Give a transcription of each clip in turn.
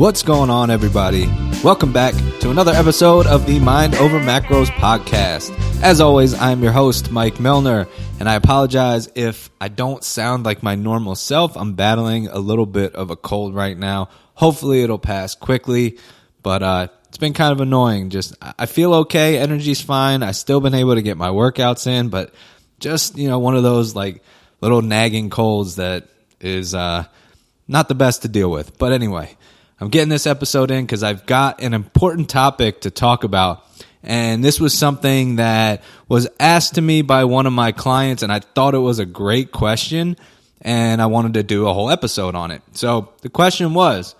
What's going on, everybody? Welcome back to another episode of the Mind Over Macros podcast. As always, I'm your host, Mike Milner, and I apologize if I don't sound like my normal self. I'm battling a little bit of a cold right now. Hopefully, it'll pass quickly, but uh, it's been kind of annoying. Just, I feel okay, energy's fine. I've still been able to get my workouts in, but just, you know, one of those like little nagging colds that is uh, not the best to deal with. But anyway, I'm getting this episode in because I've got an important topic to talk about. And this was something that was asked to me by one of my clients, and I thought it was a great question, and I wanted to do a whole episode on it. So the question was,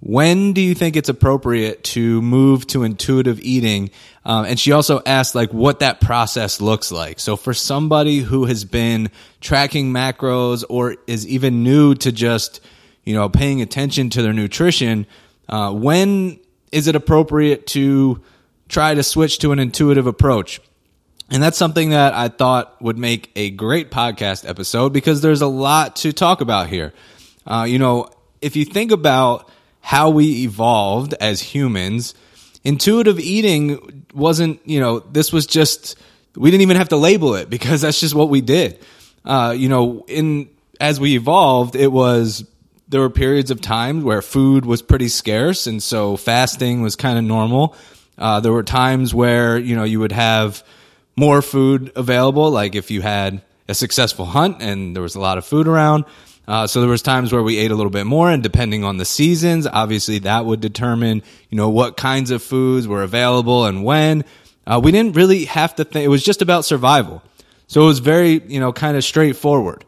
when do you think it's appropriate to move to intuitive eating? Um, and she also asked like what that process looks like. So for somebody who has been tracking macros or is even new to just you know paying attention to their nutrition, uh, when is it appropriate to try to switch to an intuitive approach? And that's something that I thought would make a great podcast episode because there's a lot to talk about here. Uh, you know, if you think about how we evolved as humans, intuitive eating wasn't, you know, this was just, we didn't even have to label it because that's just what we did. Uh, you know, in, as we evolved, it was, there were periods of time where food was pretty scarce and so fasting was kind of normal. Uh, there were times where, you know, you would have more food available, like if you had a successful hunt and there was a lot of food around. Uh, so there was times where we ate a little bit more, and depending on the seasons, obviously that would determine, you know, what kinds of foods were available and when. Uh, we didn't really have to think; it was just about survival. So it was very, you know, kind of straightforward.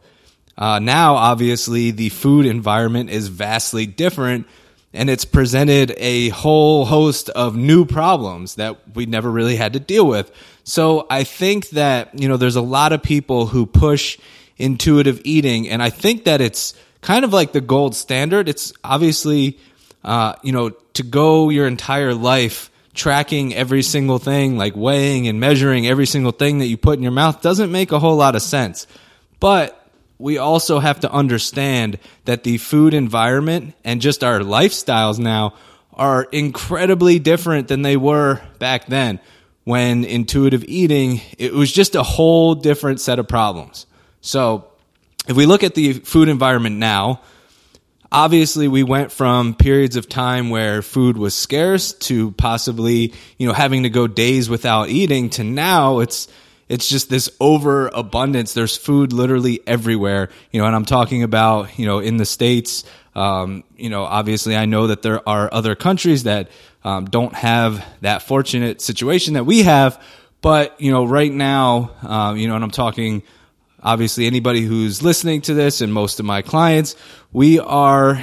Uh, now, obviously, the food environment is vastly different, and it's presented a whole host of new problems that we never really had to deal with. So I think that you know, there's a lot of people who push intuitive eating. And I think that it's kind of like the gold standard. It's obviously, uh, you know, to go your entire life tracking every single thing, like weighing and measuring every single thing that you put in your mouth doesn't make a whole lot of sense. But we also have to understand that the food environment and just our lifestyles now are incredibly different than they were back then when intuitive eating, it was just a whole different set of problems. So if we look at the food environment now, obviously we went from periods of time where food was scarce to possibly, you know, having to go days without eating to now it's it's just this overabundance. There's food literally everywhere, you know, and I'm talking about, you know, in the States, um, you know, obviously I know that there are other countries that um, don't have that fortunate situation that we have, but, you know, right now, uh, you know, and I'm talking obviously anybody who's listening to this and most of my clients, we are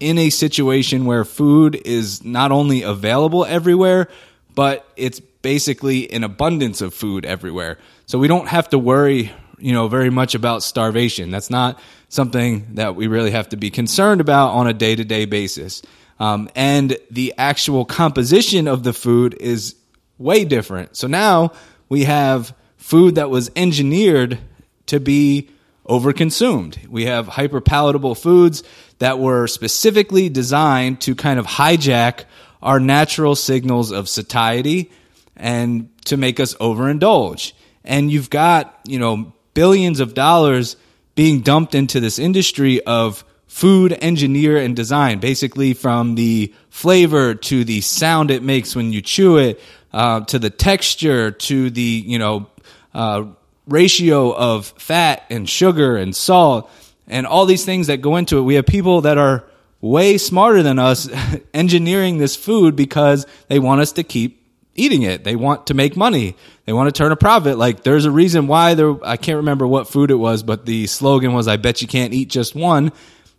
in a situation where food is not only available everywhere, but it's basically an abundance of food everywhere. So we don't have to worry, you know, very much about starvation. That's not something that we really have to be concerned about on a day to day basis. Um, and the actual composition of the food is way different. So now we have food that was engineered to be overconsumed. We have hyperpalatable foods that were specifically designed to kind of hijack our natural signals of satiety and to make us overindulge. And you've got, you know, billions of dollars being dumped into this industry of food engineer and design, basically from the flavor to the sound it makes when you chew it, uh, to the texture, to the, you know, uh, ratio of fat and sugar and salt and all these things that go into it. We have people that are way smarter than us engineering this food because they want us to keep eating it. They want to make money. They want to turn a profit. Like there's a reason why there, I can't remember what food it was, but the slogan was, I bet you can't eat just one.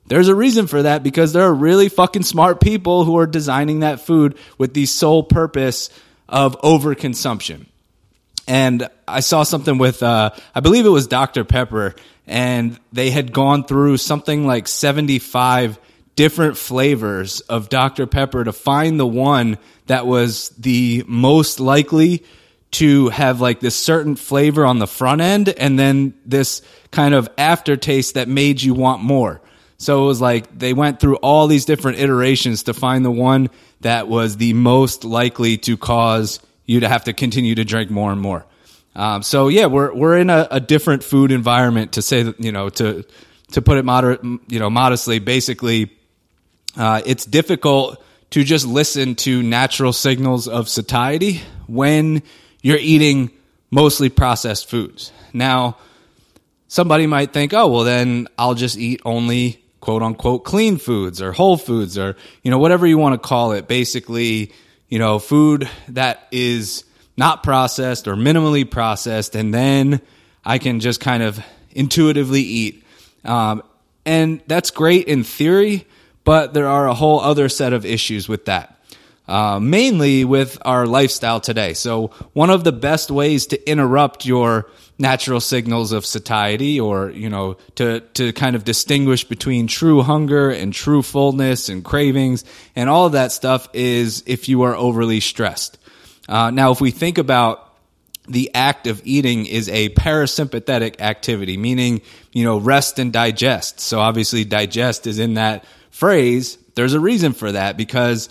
There's a reason for that because there are really fucking smart people who are designing that food with the sole purpose of overconsumption and I saw something with uh, I believe it was Dr Pepper, and they had gone through something like seventy five different flavors of Dr Pepper to find the one that was the most likely to have like this certain flavor on the front end and then this kind of aftertaste that made you want more. So it was like they went through all these different iterations to find the one that was the most likely to cause you to have to continue to drink more and more. Um, so yeah, we're we're in a, a, different food environment to say that you know to to put it moderate you know modestly. Basically, uh, it's difficult to just listen to natural signals of satiety when you're eating mostly processed foods. Now, somebody might think, oh well, then I'll just eat only quote unquote clean foods or whole foods or you know whatever you want to call it. Basically, you know, food that is not processed or minimally processed, and then I can just kind of intuitively eat. Um, and that's great in theory, but there are a whole other set of issues with that. Uh, mainly with our lifestyle today. So, one of the best ways to interrupt your natural signals of satiety or, you know, to, to kind of distinguish between true hunger and true fullness and cravings and all of that stuff is if you are overly stressed. Uh, now, if we think about the act of eating is a parasympathetic activity, meaning, you know, rest and digest. So obviously digest is in that phrase. There's a reason for that because,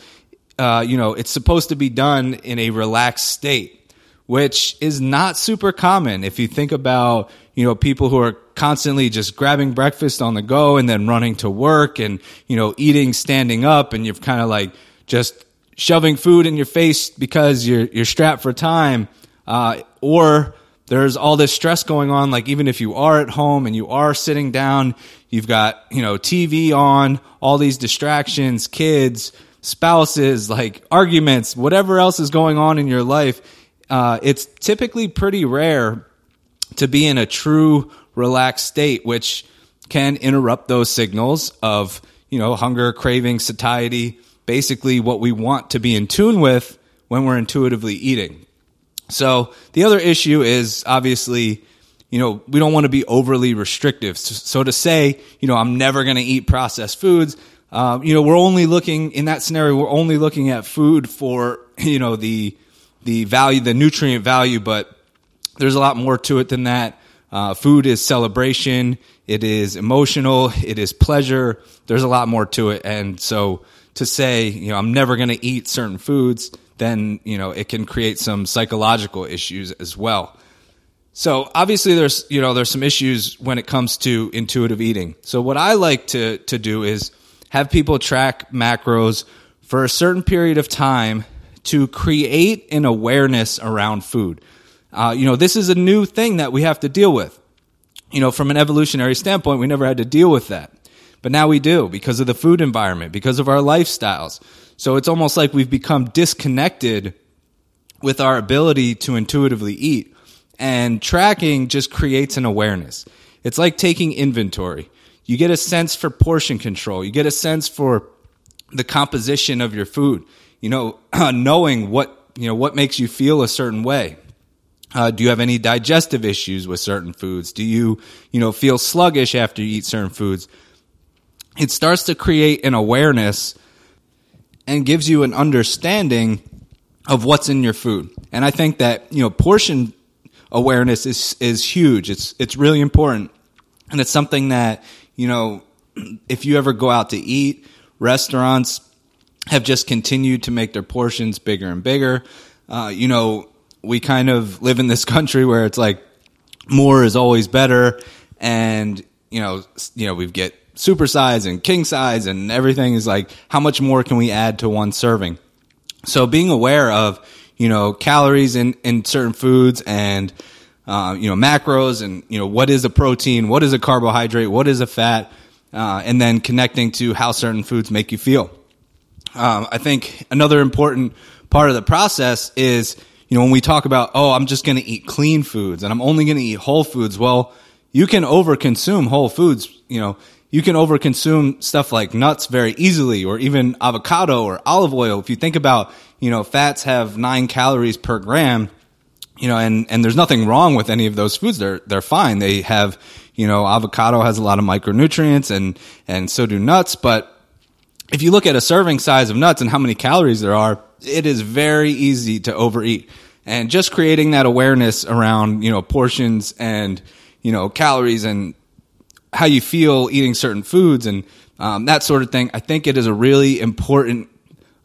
uh, you know, it's supposed to be done in a relaxed state, which is not super common. If you think about, you know, people who are constantly just grabbing breakfast on the go and then running to work and, you know, eating standing up and you're kind of like just shoving food in your face because you're you're strapped for time, uh, or there's all this stress going on. Like even if you are at home and you are sitting down, you've got you know TV on, all these distractions, kids, spouses, like arguments, whatever else is going on in your life. Uh, it's typically pretty rare to be in a true relaxed state, which can interrupt those signals of you know hunger, craving, satiety, basically what we want to be in tune with when we're intuitively eating. So the other issue is obviously, you know, we don't want to be overly restrictive. So to say, you know, I'm never going to eat processed foods, um, you know, we're only looking in that scenario. We're only looking at food for you know the the value, the nutrient value, but there's a lot more to it than that. Uh, food is celebration. It is emotional. It is pleasure. There's a lot more to it, and so to say, you know, I'm never going to eat certain foods, then, you know, it can create some psychological issues as well. So obviously there's, you know, there's some issues when it comes to intuitive eating. So what I like to, to do is have people track macros for a certain period of time to create an awareness around food. Uh, you know, this is a new thing that we have to deal with. You know, from an evolutionary standpoint, we never had to deal with that. But now we do because of the food environment, because of our lifestyles. So it's almost like we've become disconnected with our ability to intuitively eat. And tracking just creates an awareness. It's like taking inventory. You get a sense for portion control. You get a sense for the composition of your food. You know, knowing what, you know, what makes you feel a certain way. Uh, do you have any digestive issues with certain foods? Do you, you know, feel sluggish after you eat certain foods? it starts to create an awareness and gives you an understanding of what's in your food. And I think that, you know, portion awareness is is huge. It's it's really important. And it's something that, you know, if you ever go out to eat, restaurants have just continued to make their portions bigger and bigger. Uh, you know, we kind of live in this country where it's like more is always better and you know, you know, we get super size and king size and everything is like how much more can we add to one serving? So being aware of you know calories in in certain foods and uh, you know macros and you know what is a protein what is a carbohydrate what is a fat uh, and then connecting to how certain foods make you feel. Um, i think another important part of the process is you know when we talk about oh i'm just going to eat clean foods and i'm only going to eat whole foods well you can overconsume whole foods you know you can overconsume stuff like nuts very easily or even avocado or olive oil. If you think about, you know, fats have nine calories per gram, you know, and, and there's nothing wrong with any of those foods. They're, they're fine. They have, you know, avocado has a lot of micronutrients and, and so do nuts. But if you look at a serving size of nuts and how many calories there are, it is very easy to overeat. And just creating that awareness around, you know, portions and, you know, calories and how you feel eating certain foods and um, that sort of thing. I think it is a really important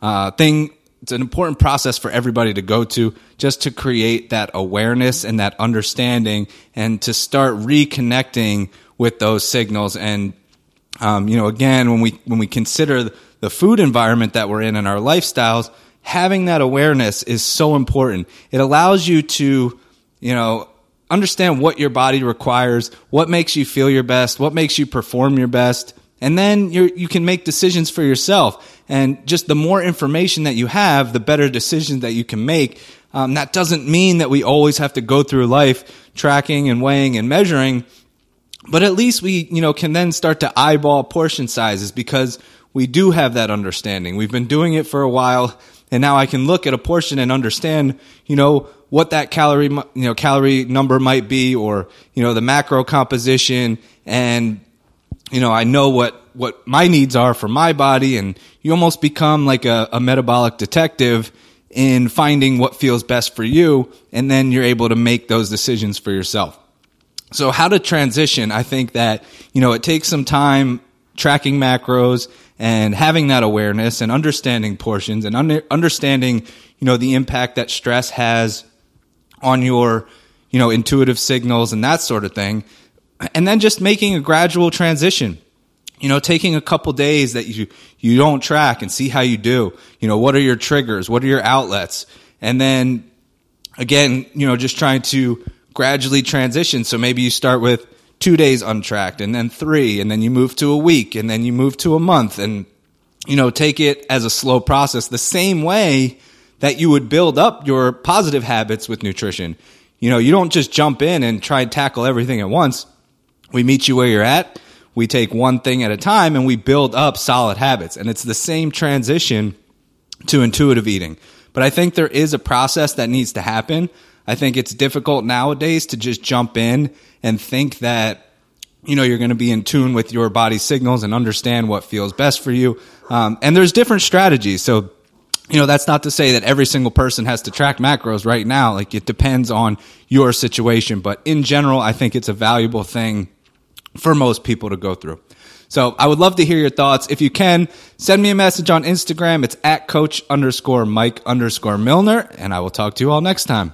uh, thing. It's an important process for everybody to go to just to create that awareness and that understanding and to start reconnecting with those signals. And, um, you know, again, when we, when we consider the food environment that we're in and our lifestyles, having that awareness is so important. It allows you to, you know, understand what your body requires, what makes you feel your best, what makes you perform your best, and then you you can make decisions for yourself. And just the more information that you have, the better decisions that you can make. Um, that doesn't mean that we always have to go through life tracking and weighing and measuring, but at least we you know can then start to eyeball portion sizes because we do have that understanding. We've been doing it for a while, and now I can look at a portion and understand, you know, what that calorie, you know, calorie number might be or, you know, the macro composition. And, you know, I know what, what my needs are for my body. And you almost become like a, a metabolic detective in finding what feels best for you. And then you're able to make those decisions for yourself. So how to transition? I think that, you know, it takes some time tracking macros and having that awareness and understanding portions and under, understanding, you know, the impact that stress has on your, you know, intuitive signals and that sort of thing. And then just making a gradual transition. You know, taking a couple days that you, you don't track and see how you do. You know, what are your triggers? What are your outlets? And then again, you know, just trying to gradually transition. So maybe you start with two days untracked and then three and then you move to a week and then you move to a month and, you know, take it as a slow process the same way that you would build up your positive habits with nutrition. You know, you don't just jump in and try and tackle everything at once. We meet you where you're at. We take one thing at a time and we build up solid habits. And it's the same transition to intuitive eating. But I think there is a process that needs to happen. I think it's difficult nowadays to just jump in and think that you know you're going to be in tune with your body signals and understand what feels best for you. Um, and there's different strategies. So you know, that's not to say that every single person has to track macros right now. Like it depends on your situation. But in general, I think it's a valuable thing for most people to go through. So I would love to hear your thoughts. If you can, send me a message on Instagram. It's at coach underscore Mike underscore Milner, and I will talk to you all next time.